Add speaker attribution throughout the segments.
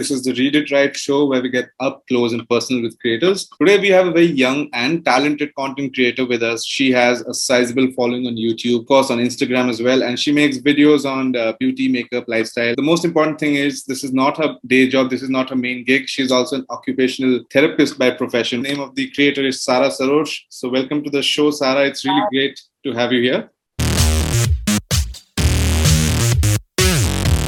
Speaker 1: This is the Read It Right show where we get up close and personal with creators. Today we have a very young and talented content creator with us. She has a sizable following on YouTube, of course on Instagram as well, and she makes videos on uh, beauty, makeup, lifestyle. The most important thing is this is not her day job. This is not her main gig. She's also an occupational therapist by profession. The name of the creator is Sara Sarosh. So welcome to the show, Sara. It's really great to have you here.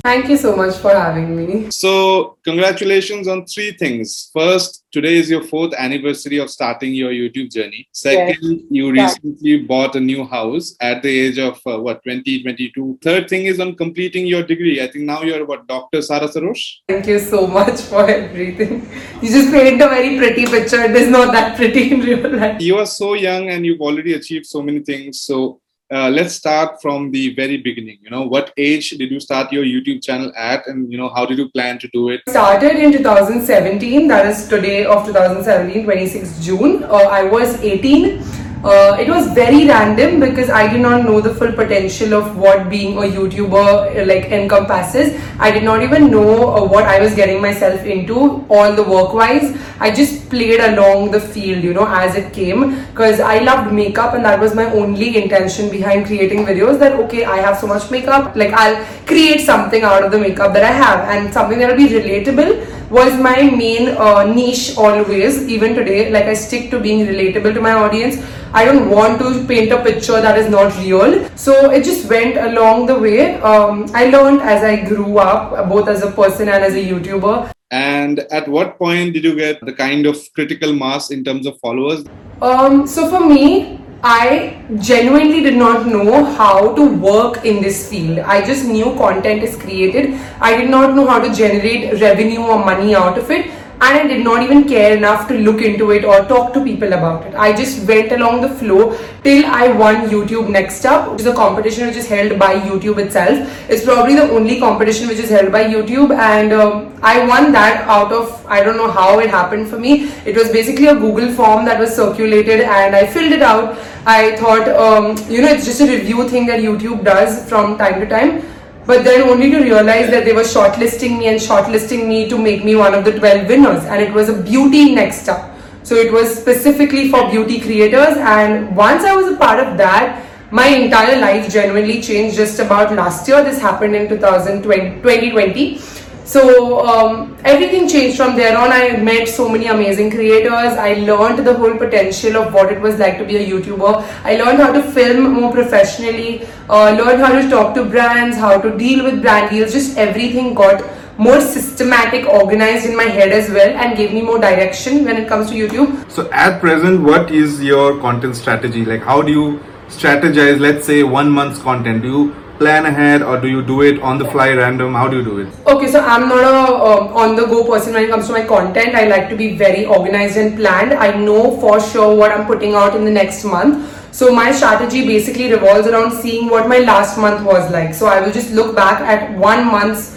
Speaker 2: Thank you so much for having me.
Speaker 1: So, congratulations on three things. First, today is your fourth anniversary of starting your YouTube journey. Second, yes. you recently yeah. bought a new house at the age of uh, what, 20, 22. Third thing is on completing your degree. I think now you're what, Dr. Sara Sarosh?
Speaker 2: Thank you so much for everything. You just paint a very pretty picture. It is not that pretty in real life.
Speaker 1: You are so young and you've already achieved so many things. So, uh, let's start from the very beginning. You know what age did you start your youtube channel at and you know how did you plan to do it?
Speaker 2: Started in 2017 that is today of 2017 26 june. Uh, i was 18 uh, it was very random because I did not know the full potential of what being a YouTuber uh, like encompasses. I did not even know uh, what I was getting myself into, all the work wise. I just played along the field, you know, as it came because I loved makeup and that was my only intention behind creating videos that okay, I have so much makeup, like I'll create something out of the makeup that I have and something that will be relatable was my main uh, niche always, even today. Like I stick to being relatable to my audience I don't want to paint a picture that is not real. So it just went along the way. Um, I learned as I grew up, both as a person and as a YouTuber.
Speaker 1: And at what point did you get the kind of critical mass in terms of followers?
Speaker 2: Um, so for me, I genuinely did not know how to work in this field. I just knew content is created. I did not know how to generate revenue or money out of it and I did not even care enough to look into it or talk to people about it. I just went along the flow till I won YouTube Next Up, which is a competition which is held by YouTube itself. It's probably the only competition which is held by YouTube, and um, I won that out of I don't know how it happened for me. It was basically a Google form that was circulated, and I filled it out. I thought, um, you know, it's just a review thing that YouTube does from time to time but then only to realize that they were shortlisting me and shortlisting me to make me one of the 12 winners. And it was a beauty next up. So it was specifically for beauty creators. And once i was a part of that my entire life genuinely changed just about last year. This happened in 2020, 2020 so um, everything changed from there on. I met so many amazing creators. I learned the whole potential of what it was like to be a YouTuber. I learned how to film more professionally, uh, learned how to talk to brands, how to deal with brand deals. Just everything got more systematic, organized in my head as well, and gave me more direction when it comes to YouTube.
Speaker 1: So at present, what is your content strategy? Like, how do you strategize? Let's say one month's content. Do you plan ahead or do you do it on the fly random? How do you do it?
Speaker 2: Okay so i'm not a um, on the go person when it comes to my content. I like to be very organized and planned. I know for sure what i'm putting out in the next month. So my strategy basically revolves around seeing what my last month was like. So i will just look back at one month's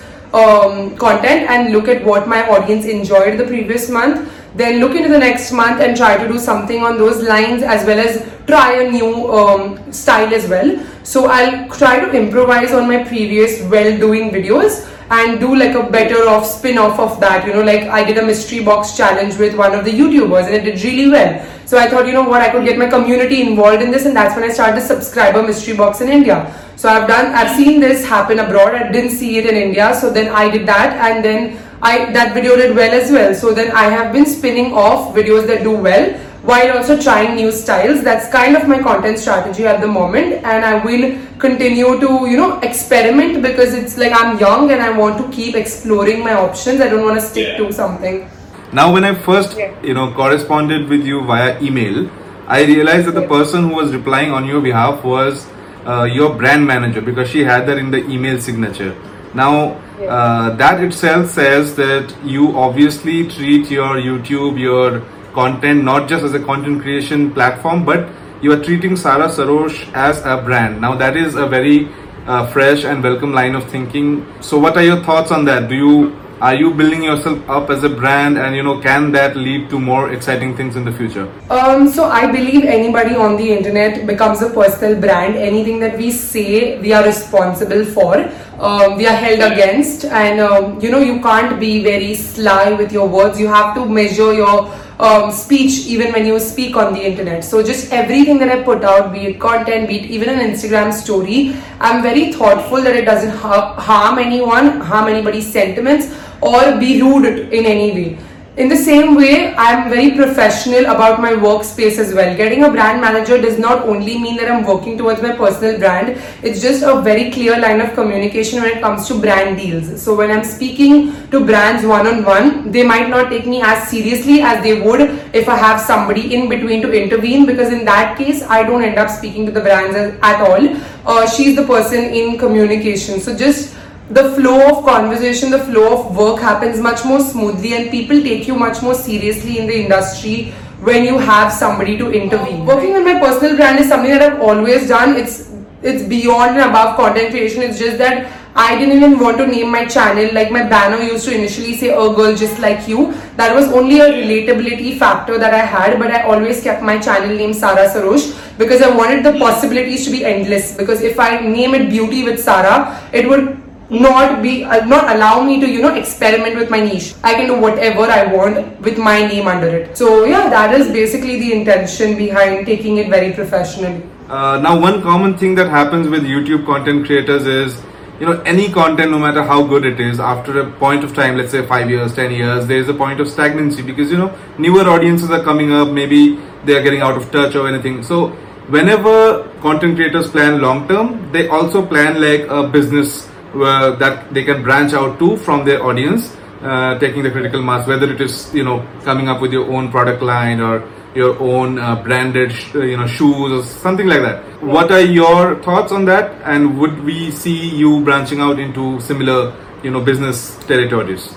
Speaker 2: um, content and look at what my audience enjoyed the previous month. Then look into the next month and try to do something on those lines as well as try a new um, style as well so I'll try to improvise on my previous well doing videos and do like a better off spin off of that you know like I did a mystery box challenge with one of the youtubers and it did really well. So I thought you know what I could get my community involved in this and that's when I started the subscriber mystery box in India. So I've done I've seen this happen abroad. I didn't see it in India. So then I did that and then I that video did well as well. So then I have been spinning off videos that do well while also trying new styles. That's kind of my content strategy at the moment and I will continue to, you know, experiment because it's like I'm young and I want to keep exploring my options. I don't want to stick yeah. to something.
Speaker 1: Now when I first, yeah. you know, corresponded with you via email, I realized that the person who was replying on your behalf was uh, your brand manager because she had that in the email signature. Now, uh, that itself says that you obviously treat your YouTube, your content not just as a content creation platform, but you are treating Sara Sarosh as a brand. Now that is a very uh, fresh and welcome line of thinking. So what are your thoughts on that? Do you are you building yourself up as a brand and you know can that lead to more exciting things in the future
Speaker 2: um, so i believe anybody on the internet becomes a personal brand anything that we say we are responsible for um, we are held against and um, you know you can't be very sly with your words you have to measure your um, speech even when you speak on the internet. So just everything that i put out be it content be it even an instagram story i'm very thoughtful that it doesn't ha- harm anyone harm anybody's sentiments or be rude in any way in the same way, I'm very professional about my workspace as well. Getting a brand manager does not only mean that I'm working towards my personal brand, it's just a very clear line of communication when it comes to brand deals. So when I'm speaking to brands one on one, they might not take me as seriously as they would if I have somebody in between to intervene because in that case, I don't end up speaking to the brands at all. Uh, she's the person in communication. So just the flow of conversation, the flow of work happens much more smoothly, and people take you much more seriously in the industry when you have somebody to intervene. Working on my personal brand is something that I've always done. It's it's beyond and above content creation. It's just that I didn't even want to name my channel. Like my banner used to initially say "A girl just like you." That was only a relatability factor that I had, but I always kept my channel name Sara Sarosh because I wanted the possibilities to be endless. Because if I name it Beauty with Sara, it would not be uh, not allow me to you know experiment with my niche. I can do whatever i want with my name under it. So yeah that is basically the intention behind taking it very professionally.
Speaker 1: Uh, now one common thing that happens with youtube content creators is you know any content no matter how good it is after a point of time let's say 5 years 10 years there is a point of stagnancy because you know newer audiences are coming up maybe they are getting out of touch or anything. So whenever content creators plan long term they also plan like a business uh, that they can branch out to from their audience uh, taking the critical mass whether it is you know coming up with your own product line or your own uh, branded uh, you know shoes or something like that. What are your thoughts on that? And would we see you branching out into similar you know business territories?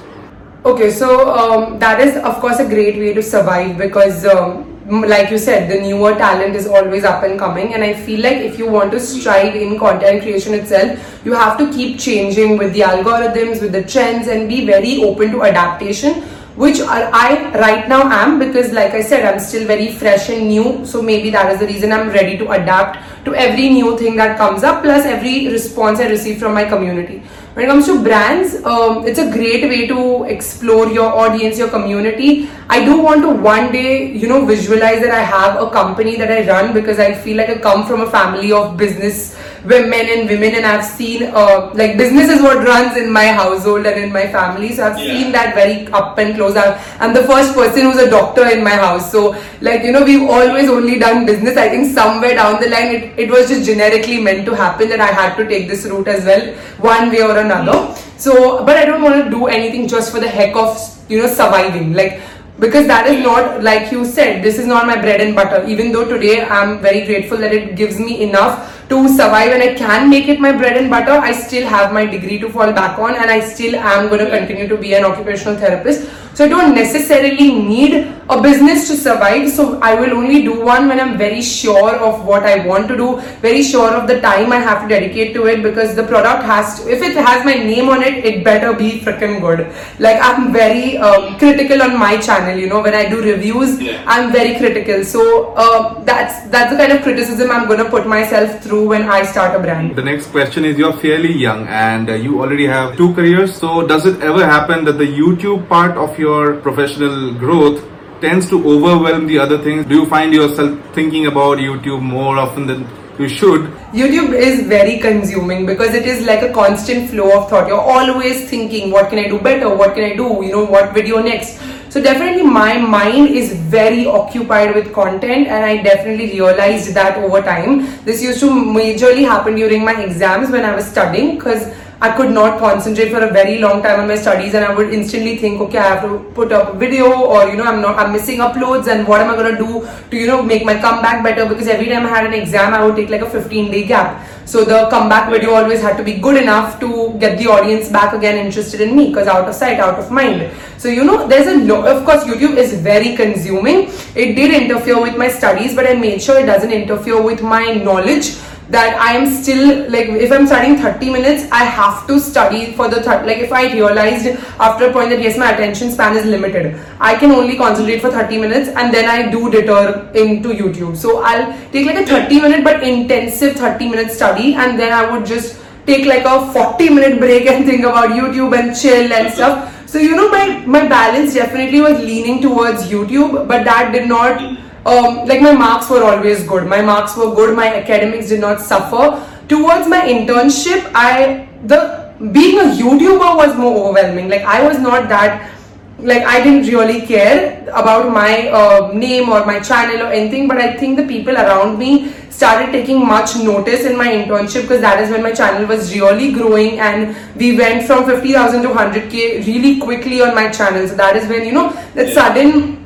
Speaker 2: Okay so um, that is of course a great way to survive because um, like you said, the newer talent is always up and coming. And I feel like if you want to strive in content creation itself, you have to keep changing with the algorithms, with the trends, and be very open to adaptation which I right now am because like I said I'm still very fresh and new so maybe that is the reason I'm ready to adapt to every new thing that comes up plus every response I receive from my community when it comes to brands um, it's a great way to explore your audience your community. I do want to one day you know visualize that I have a company that I run because I feel like I come from a family of business women and women and I've seen uh, like business is what runs in my household and in my family. So I've yeah. seen that very up and close. I'm the first person who's a doctor in my house. So like you know we've always only done business. I think somewhere down the line it, it was just generically meant to happen that I had to take this route as well one way or another. So but I don't want to do anything just for the heck of you know surviving. Like because that is not like you said this is not my bread and butter. Even though today i'm very grateful that it gives me enough to survive and I can make it my bread and butter, I still have my degree to fall back on and I still am going to continue to be an occupational therapist. So I don't necessarily need a business to survive. So I will only do one when I'm very sure of what I want to do, very sure of the time I have to dedicate to it because the product has to, if it has my name on it, it better be freaking good. Like I'm very um, critical on my channel, you know, when I do reviews, yeah. I'm very critical. So uh, that's, that's the kind of criticism I'm going to put myself through when I start a brand.
Speaker 1: The next question is you're fairly young and uh, you already have two careers. So does it ever happen that the YouTube part of your professional growth tends to overwhelm the other things? Do you find yourself thinking about YouTube more often than you should?
Speaker 2: YouTube is very consuming because it is like a constant flow of thought. You're always thinking, what can I do better? What can I do? You know, what video next? So definitely my mind is very occupied with content and I definitely realized that over time. This used to majorly happen during my exams when I was studying because I could not concentrate for a very long time on my studies and I would instantly think, okay, I have to put up a video or, you know, I'm not, I'm missing uploads and what am I going to do to, you know, make my comeback better because every time I had an exam, I would take like a 15 day gap. So the comeback video always had to be good enough to get the audience back again interested in me because out of sight, out of mind. So, you know, there's a lot, of course, YouTube is very consuming. It did interfere with my studies, but I made sure it doesn't interfere with my knowledge that I am still like if I'm studying 30 minutes, I have to study for the third. Like if I realized after a point that yes, my attention span is limited, I can only concentrate for 30 minutes, and then I do deter into YouTube. So I'll take like a 30 minute but intensive 30 minute study, and then I would just take like a 40 minute break and think about YouTube and chill and stuff. So you know my my balance definitely was leaning towards YouTube, but that did not um, like my marks were always good. My marks were good. My academics did not suffer. Towards my internship, I the being a YouTuber was more overwhelming. Like I was not that like I didn't really care about my uh, name or my channel or anything, but I think the people around me started taking much notice in my internship because that is when my channel was really growing and we went from 50,000 to 100k really quickly on my channel. So that is when you know that sudden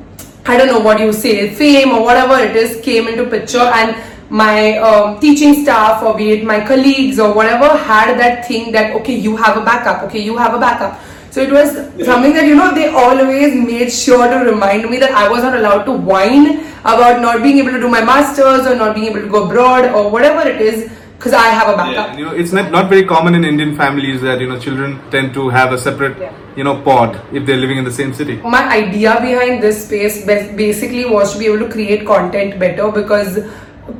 Speaker 2: I don't know what you say, fame or whatever it is came into picture and my um, teaching staff or be it my colleagues or whatever had that thing that okay you have a backup okay you have a backup so it was something that you know they always made sure to remind me that I was not allowed to whine about not being able to do my masters or not being able to go abroad or whatever it is because I have a backup.
Speaker 1: Yeah, you know, it's not, not very common in Indian families that you know children tend to have a separate yeah. You know pod if they're living in the same city.
Speaker 2: My idea behind this space basically was to be able to create content better because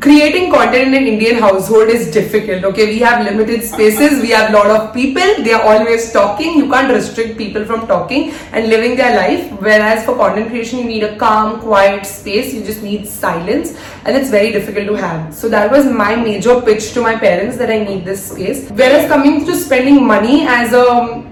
Speaker 2: creating content in an Indian household is difficult. Okay, we have limited spaces, we have a lot of people, they are always talking. You can't restrict people from talking and living their life. Whereas for content creation, you need a calm, quiet space, you just need silence, and it's very difficult to have. So, that was my major pitch to my parents that I need this space. Whereas coming to spending money as a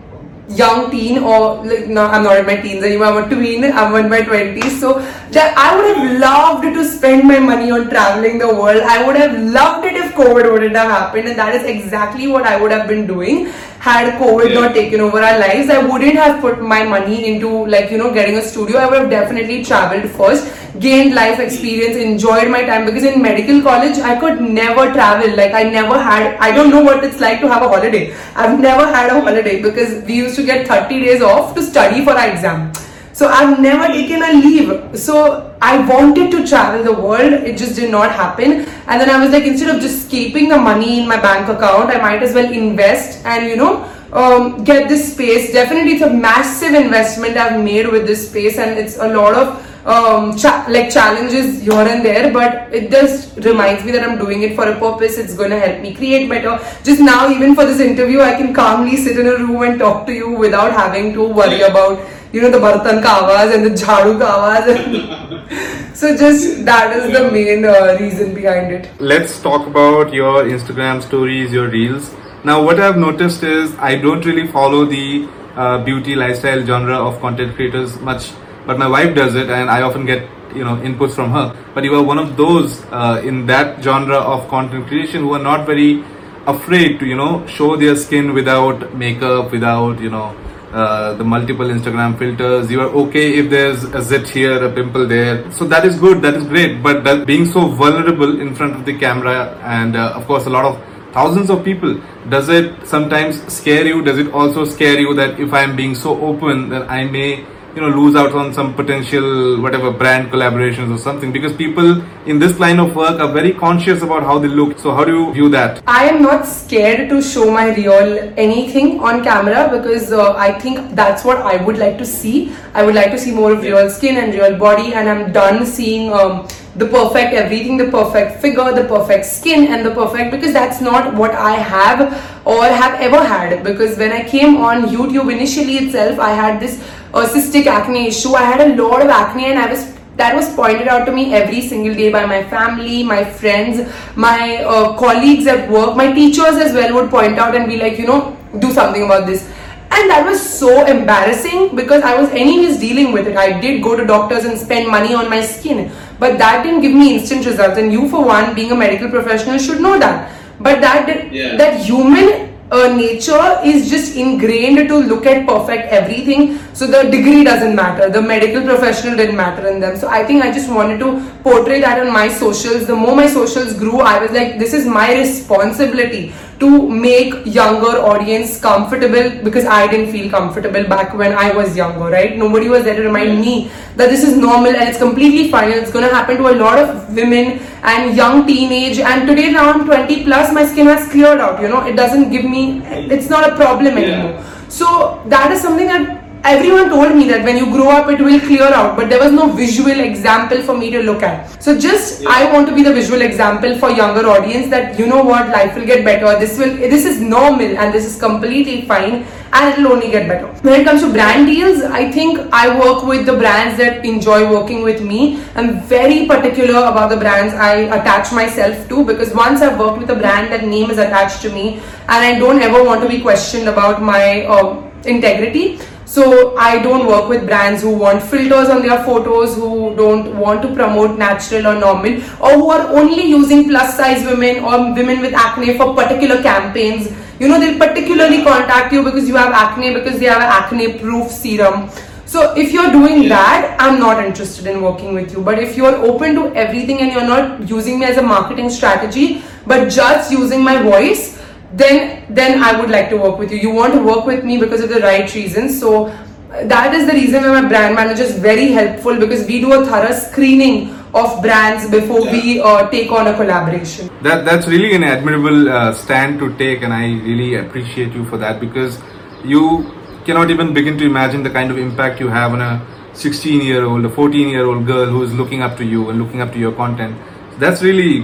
Speaker 2: young teen or like no I'm not in my teens anymore I'm a tween I'm in my 20s so that I would have loved to spend my money on traveling the world. I would have loved it if COVID wouldn't have happened and that is exactly what I would have been doing had COVID yeah. not taken over our lives I wouldn't have put my money into like you know getting a studio I would have definitely traveled first gained life experience, enjoyed my time because in medical college I could never travel. Like I never had, I don't know what it's like to have a holiday. I've never had a holiday because we used to get 30 days off to study for our exam. So I've never taken a leave. So I wanted to travel the world. It just did not happen. And then I was like, instead of just keeping the money in my bank account, I might as well invest and you know um, get this space. Definitely, it's a massive investment I've made with this space, and it's a lot of um, cha- like challenges here and there, but it just reminds me that I'm doing it for a purpose. It's going to help me create better. Just now, even for this interview, I can calmly sit in a room and talk to you without having to worry about you know the bartan ka awaz and the jharu ka awaz. so just that is the main uh, reason behind it.
Speaker 1: Let's talk about your Instagram stories, your reels. Now, what I've noticed is I don't really follow the uh, beauty lifestyle genre of content creators much but my wife does it and I often get you know inputs from her. But you are one of those uh, in that genre of content creation who are not very afraid to you know show their skin without makeup, without you know uh, the multiple Instagram filters. You are okay if there's a zit here, a pimple there. So that is good, that is great. But that being so vulnerable in front of the camera, and uh, of course, a lot of thousands of people, does it sometimes scare you? Does it also scare you that if I am being so open, then I may you know lose out on some potential whatever brand collaborations or something. Because people in this line of work are very conscious about how they look. So how do you view that?
Speaker 2: I am not scared to show my real anything on camera because uh, i think that's what i would like to see. I would like to see more of real skin and real body and i'm done seeing um, the perfect everything the perfect figure the perfect skin and the perfect because that's not what i have or have ever had. Because when i came on youtube initially itself i had this uh, cystic acne issue i had a lot of acne and i was that was pointed out to me every single day by my family my friends my uh, colleagues at work my teachers as well would point out and be like you know do something about this and that was so embarrassing because I was anyways dealing with it. I did go to doctors and spend money on my skin, but that didn't give me instant results. And you, for one, being a medical professional, should know that. But that yeah. that human uh, nature is just ingrained to look at perfect everything. So the degree doesn't matter. The medical professional didn't matter in them. So I think I just wanted to portray that on my socials. The more my socials grew, I was like, this is my responsibility to make younger audience comfortable because I didn't feel comfortable back when I was younger, right? Nobody was there to remind me that this is normal and it's completely fine and it's going to happen to a lot of women and young teenage and today now I'm 20 plus my skin has cleared out, you know, it doesn't give me, it's not a problem anymore. So that is something that everyone told me that when you grow up it will clear out but there was no visual example for me to look at. So just yeah. i want to be the visual example for younger audience that you know what life will get better. This will this is normal and this is completely fine and it'll only get better. When it comes to brand deals i think i work with the brands that enjoy working with me. I'm very particular about the brands i attach myself to because once i've worked with a brand that name is attached to me and i don't ever want to be questioned about my uh, integrity so I don't work with brands who want filters on their photos, who don't want to promote natural or normal, or who are only using plus size women or women with acne for particular campaigns. You know, they'll particularly contact you because you have acne, because they have an acne proof serum. So if you're doing that, I'm not interested in working with you. But if you're open to everything and you're not using me as a marketing strategy, but just using my voice, then then I would like to work with you. You want to work with me because of the right reasons. So that is the reason why my brand manager is very helpful because we do a thorough screening of brands before yeah. we uh, take on a collaboration.
Speaker 1: That that's really an admirable uh, stand to take, and I really appreciate you for that because you cannot even begin to imagine the kind of impact you have on a 16 year old, a 14 year old girl who is looking up to you and looking up to your content that's really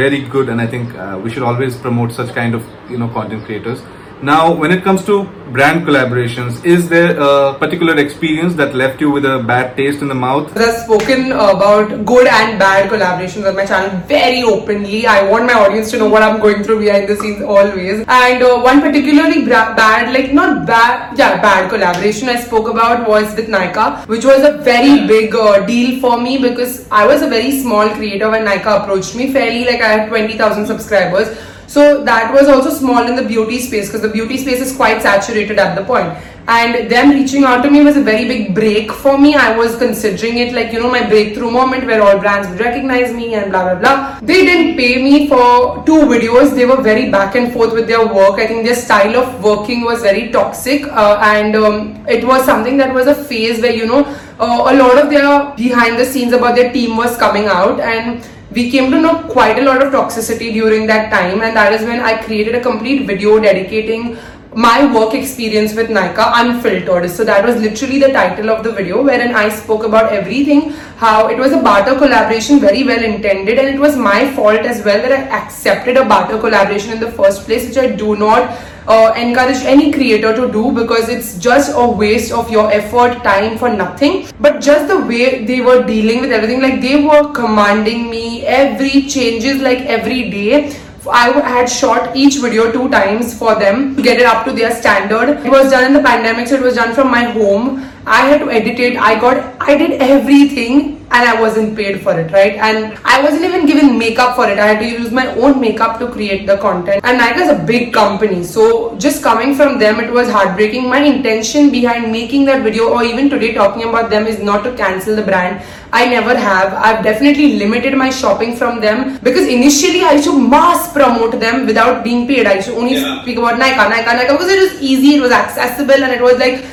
Speaker 1: very good and i think uh, we should always promote such kind of you know content creators now, when it comes to brand collaborations, is there a particular experience that left you with a bad taste in the mouth?
Speaker 2: I've spoken about good and bad collaborations on my channel very openly. I want my audience to know what I'm going through behind the scenes always. And uh, one particularly bad, like not bad, yeah, bad collaboration I spoke about was with Nykaa, which was a very big uh, deal for me because I was a very small creator when Nykaa approached me. Fairly, like I had 20,000 subscribers so that was also small in the beauty space because the beauty space is quite saturated at the point. And them reaching out to me was a very big break for me. I was considering it like, you know, my breakthrough moment where all brands would recognize me and blah blah blah. They didn't pay me for two videos. They were very back and forth with their work. I think their style of working was very toxic. Uh, and um, it was something that was a phase where, you know, uh, a lot of their behind the scenes about their team was coming out and we came to know quite a lot of toxicity during that time and that is when I created a complete video dedicating my work experience with Nykaa unfiltered. So that was literally the title of the video wherein I spoke about everything, how it was a barter collaboration, very well intended, and it was my fault as well that I accepted a barter collaboration in the first place, which I do not uh, encourage any creator to do because it's just a waste of your effort, time for nothing. But just the way they were dealing with everything, like they were commanding me every changes like every day I had shot each video two times for them to get it up to their standard. It was done in the pandemic, so it was done from my home. I had to edit it. I got, I did everything and I wasn't paid for it, right? And I wasn't even given makeup for it. I had to use my own makeup to create the content. And Nykaa is a big company, so just coming from them, it was heartbreaking. My intention behind making that video or even today talking about them is not to cancel the brand. I never have. I've definitely limited my shopping from them because initially I used to mass promote them without being paid. I used to only yeah. speak about Nykaa, Nykaa, Nykaa because it was easy, it was accessible, and it was like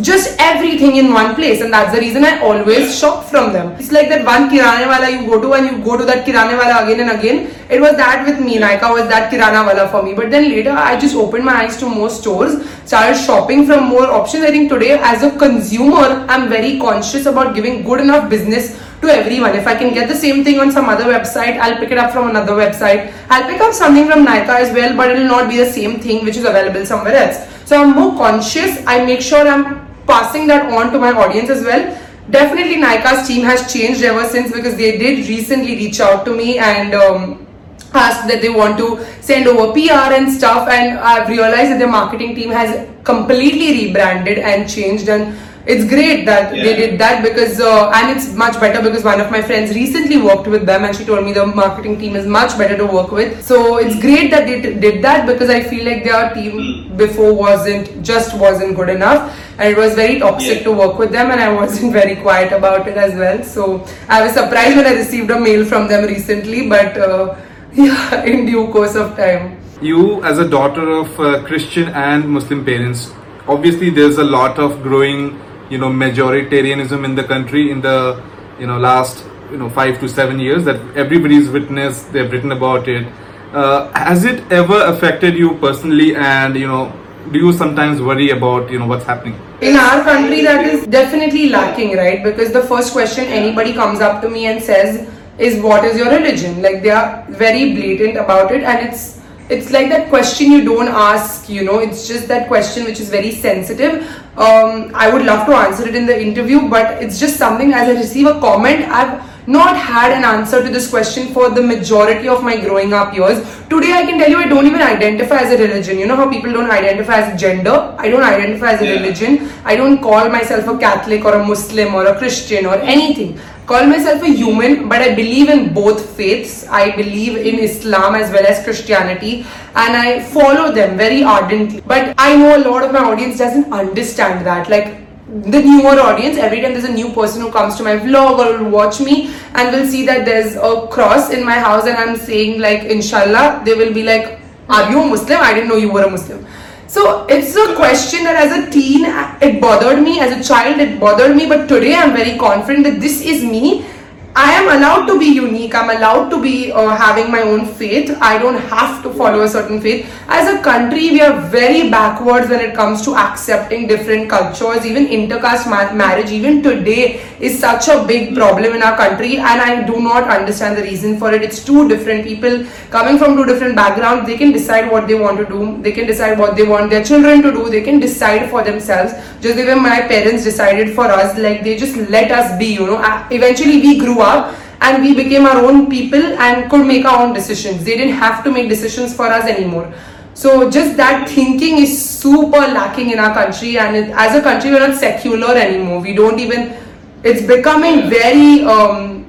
Speaker 2: just everything in one place and that's the reason I always shop from them. It's like that one kirane wala you go to and you go to that kirane wala again and again. It was that with me. Nykaa was that kirana wala for me. But then later I just opened my eyes to more stores, started shopping from more options. I think today as a consumer, I'm very conscious about giving good enough business to everyone. If I can get the same thing on some other website, I'll pick it up from another website. I'll pick up something from Nykaa as well, but it will not be the same thing which is available somewhere else. So I'm more conscious. I make sure I'm passing that on to my audience as well. Definitely Nykaa's team has changed ever since because they did recently reach out to me and um, ask that they want to send over PR and stuff and I've realized that their marketing team has completely rebranded and changed and it's great that yeah. they did that because uh, and it's much better because one of my friends recently worked with them and she told me the marketing team is much better to work with so it's great that they did that because i feel like their team hmm. before wasn't just wasn't good enough and it was very toxic yeah. to work with them and i wasn't very quiet about it as well so i was surprised when i received a mail from them recently but uh, yeah in due course of time
Speaker 1: you as a daughter of uh, christian and muslim parents obviously there's a lot of growing you know majoritarianism in the country in the you know last you know five to seven years that everybody's witnessed they've written about it. Uh, has it ever affected you personally? And you know do you sometimes worry about you know what's happening?
Speaker 2: in our country that is definitely lacking right? Because the first question anybody comes up to me and says is what is your religion? Like they are very blatant about it and it's it's like that question you don't ask you know it's just that question which is very sensitive um, i would love to answer it in the interview but it's just something as i receive a comment i've not had an answer to this question for the majority of my growing up years. Today, I can tell you I don't even identify as a religion. You know how people don't identify as gender? I don't identify as a
Speaker 1: Yeah.
Speaker 2: religion. I don't call myself a Catholic or a Muslim or a Christian or anything. Call myself a human, but I believe in both faiths. I believe in Islam as well as Christianity, and I follow them very ardently. But I know a lot of my audience doesn't understand that. Like, the newer audience every time there's a new person who comes to my vlog or will watch me and will see that there's a cross in my house and i'm saying like inshallah they will be like are you a muslim i didn't know you were a muslim so it's a question that as a teen it bothered me as a child it bothered me but today i'm very confident that this is me I am allowed to be unique. I'm allowed to be uh, having my own faith. I don't have to follow a certain faith. As a country, we are very backwards when it comes to accepting different cultures. Even intercaste ma- marriage, even today, is such a big problem in our country, and I do not understand the reason for it. It's two different people coming from two different backgrounds. They can decide what they want to do. They can decide what they want their children to do. They can decide for themselves. Just way my parents decided for us, like they just let us be. You know, Uh, eventually we grew up and we became our own people and could make our own decisions. They didn't have to make decisions for us anymore. So just that thinking is super lacking in our country, and as a country, we're not secular anymore. We don't even. It's becoming very um,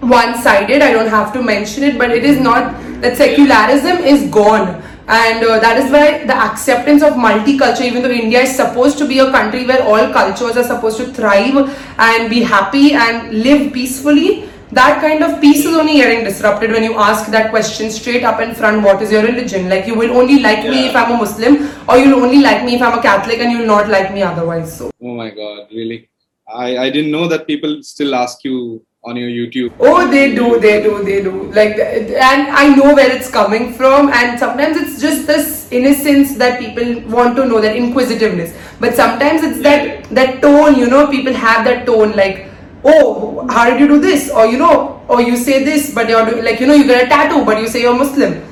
Speaker 2: one-sided. I don't have to mention it, but it is not that secularism is gone. And uh, that is why the acceptance of multicultural, even though India is supposed to be a country where all cultures are supposed to thrive and be happy and live peacefully, that kind of peace is only getting disrupted when you ask that question straight up in front what is your religion like you will only like me if i'm a muslim or you'll only like me if i'm a catholic and you'll not like me otherwise so
Speaker 3: Oh my god, really? I, I didn't know that people still ask you on your YouTube.
Speaker 2: Oh, they do, they do, they do. Like, and I know where it's coming from, and sometimes it's just this innocence that people want to know, that inquisitiveness. But sometimes it's that that tone, you know, people have that tone, like, oh, how did you do this? Or you know, or you say this, but you're doing, like, you know, you get a tattoo, but you say you're Muslim.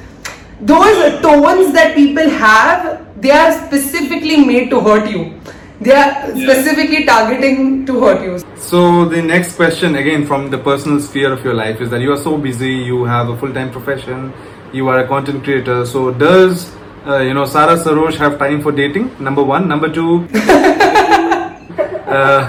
Speaker 2: Those tones that people have, they are specifically made to hurt you. They are
Speaker 3: Yeah.
Speaker 2: specifically targeting to hurt you.
Speaker 1: So the next question again from the personal sphere of your life is that you are so busy, you have a full-time profession, you are a content creator. So does uh, you know Sara Sarosh have time for dating? Number one. Number two. uh,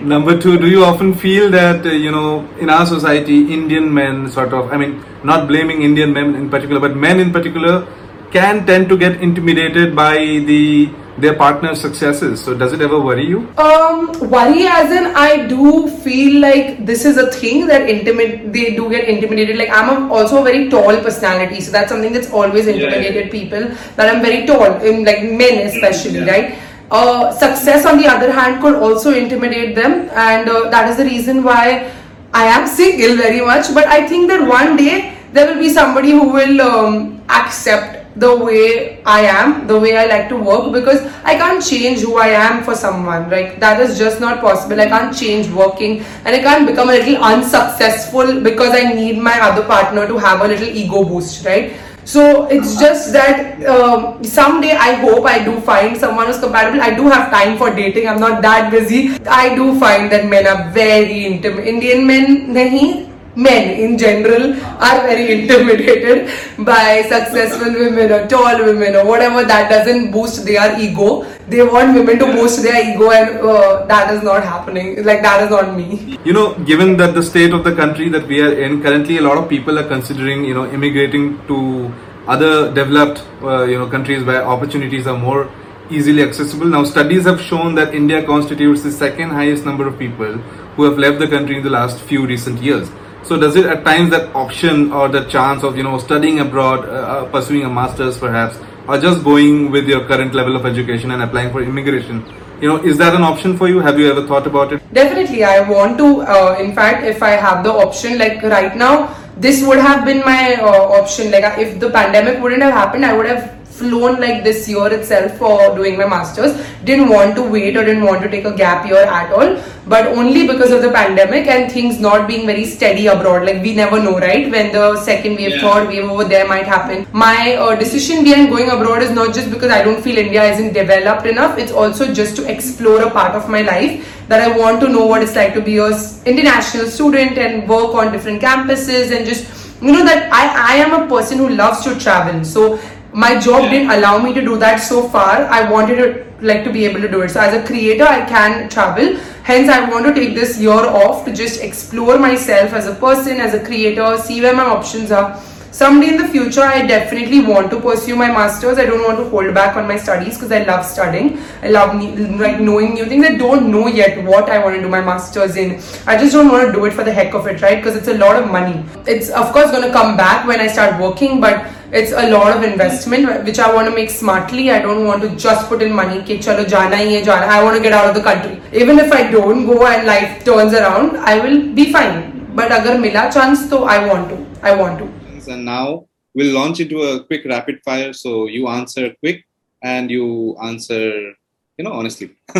Speaker 1: number two. Do you often feel that uh, you know in our society, Indian men sort of, I mean, not blaming Indian men in particular, but men in particular can tend to get intimidated by the their partner's successes. So does it ever worry you?
Speaker 2: Um, worry as in I do feel like this is a thing that intimate they do get intimidated. Like I'm a, also a very tall personality, so that's something that's always
Speaker 3: yeah.
Speaker 2: intimidated people. That I'm very tall, in like men especially,
Speaker 3: Yeah.
Speaker 2: right? Uh, success on the other hand could also intimidate them, and uh, that is the reason why I am single very much. But I think that one day there will be somebody who will um, accept the way I am, the way I like to work, because I can't change who I am for someone. Like that is just not possible. I can't change working, and I can't become a little unsuccessful because I need my other partner to have a little ego boost, right? So it's just that um, someday I hope I do find someone who's compatible. I do have time for dating. I'm not that busy. I do find that men are very intimate. Indian men, nahi, men in general are very intimidated by successful women or tall women or whatever. That doesn't boost their ego. They want women to boost their ego, and uh, that is not happening. Like that is not me.
Speaker 1: You know, given that the state of the country that we are in currently, a lot of people are considering, you know, immigrating to other developed, uh, you know, countries where opportunities are more easily accessible. Now, studies have shown that India constitutes the second highest number of people who have left the country in the last few recent years. So, does it at times that option or the chance of, you know, studying abroad, uh, uh, pursuing a master's perhaps, or just going with your current level of education and applying for immigration? You know, is that an option for you? Have you ever thought about it?
Speaker 2: Definitely, I want to. Uh, in fact, if I have the option, like right now, this would have been my uh, option. Like, if the pandemic wouldn't have happened, I would have flown like this year itself for doing my masters. Didn't want to wait or didn't want to take a gap year at all, but only because of the pandemic and things not being very steady abroad. Like we never know, right? When the second wave,
Speaker 3: Yeah.
Speaker 2: third wave over there might happen. My uh, decision behind going abroad is not just because I don't feel India isn't developed enough. It's also just to explore a part of my life that I want to know what it's like to be a international student and work on different campuses and just you know that I, I am a person who loves to travel. So my job
Speaker 3: Yeah.
Speaker 2: didn't allow me to do that so far. I wanted to like to be able to do it. So as a creator, I can travel. Hence, I want to take this year off to just explore myself as a person, as a creator, see where my options are. Someday in the future, I definitely want to pursue my masters. I don't want to hold back on my studies because I love studying. I love like knowing new things. I don't know yet what I want to do my masters in. I just don't want to do it for the heck of it, right? Because it's a lot of money. It's of course going to come back when I start working, but it's a lot of investment which I want to make smartly. I don't want to just put in money. Ki chalo jana hi hai, jana. I want to get out of the country. Even if I don't go and life turns around, I will be fine. But agar mila chance, to I want to. I want to.
Speaker 3: And now we'll launch into a quick rapid fire. So you answer quick and you answer, you know, honestly.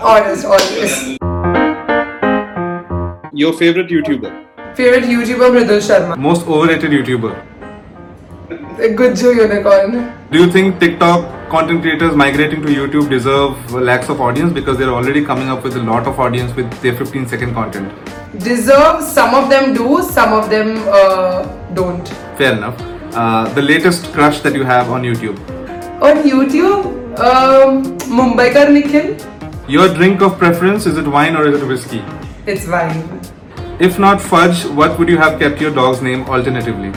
Speaker 2: Honest, honest.
Speaker 3: Your favorite YouTuber?
Speaker 2: Favorite YouTuber Mridul Sharma.
Speaker 1: Most overrated YouTuber.
Speaker 2: Gujju Unicorn.
Speaker 1: Do you think TikTok content creators migrating to YouTube deserve lakhs of audience because they're already coming up with a lot of audience with their 15 second content?
Speaker 2: Deserve. Some of them do. Some of them uh, don't.
Speaker 1: Fair enough. Uh, the latest crush that you have on YouTube.
Speaker 2: On YouTube, um, Mumbaikar Nikhil.
Speaker 1: Your drink of preference is it wine or is it whiskey?
Speaker 2: It's wine.
Speaker 1: If not fudge, what would you have kept your dog's name alternatively?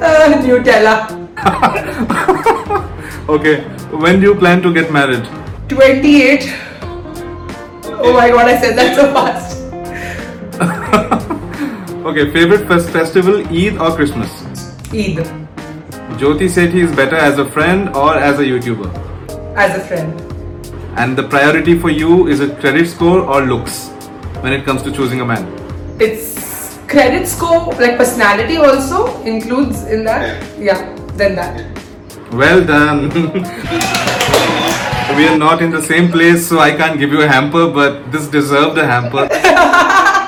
Speaker 2: Uh, Nutella.
Speaker 1: Okay, when do you plan to get married?
Speaker 2: 28. Oh my god, I said that so fast.
Speaker 1: Okay, favorite fest- festival, Eid or Christmas?
Speaker 2: Eid.
Speaker 1: Jyoti said he is better as a friend or as a YouTuber.
Speaker 2: As a friend.
Speaker 1: And the priority for you is a credit score or looks when it comes to choosing a man?
Speaker 2: It's credit score, like personality also includes in that. Yeah, then that.
Speaker 1: Well done. we are not in the same place, so I can't give you a hamper, but this deserved a hamper.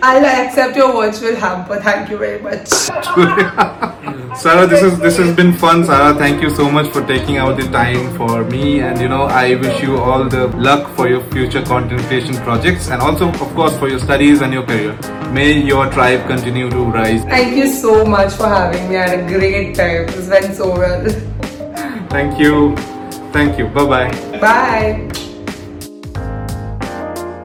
Speaker 2: I'll accept your virtual hamper. Thank you very much.
Speaker 1: Sara, this is this has been fun. Sara, thank you so much for taking out the time for me, and you know I wish you all the luck for your future content creation projects, and also of course for your studies and your career. May your tribe continue to rise.
Speaker 2: Thank you so much for having me. I had a great time. This went so well.
Speaker 1: Thank you. Thank you. Bye bye.
Speaker 2: Bye.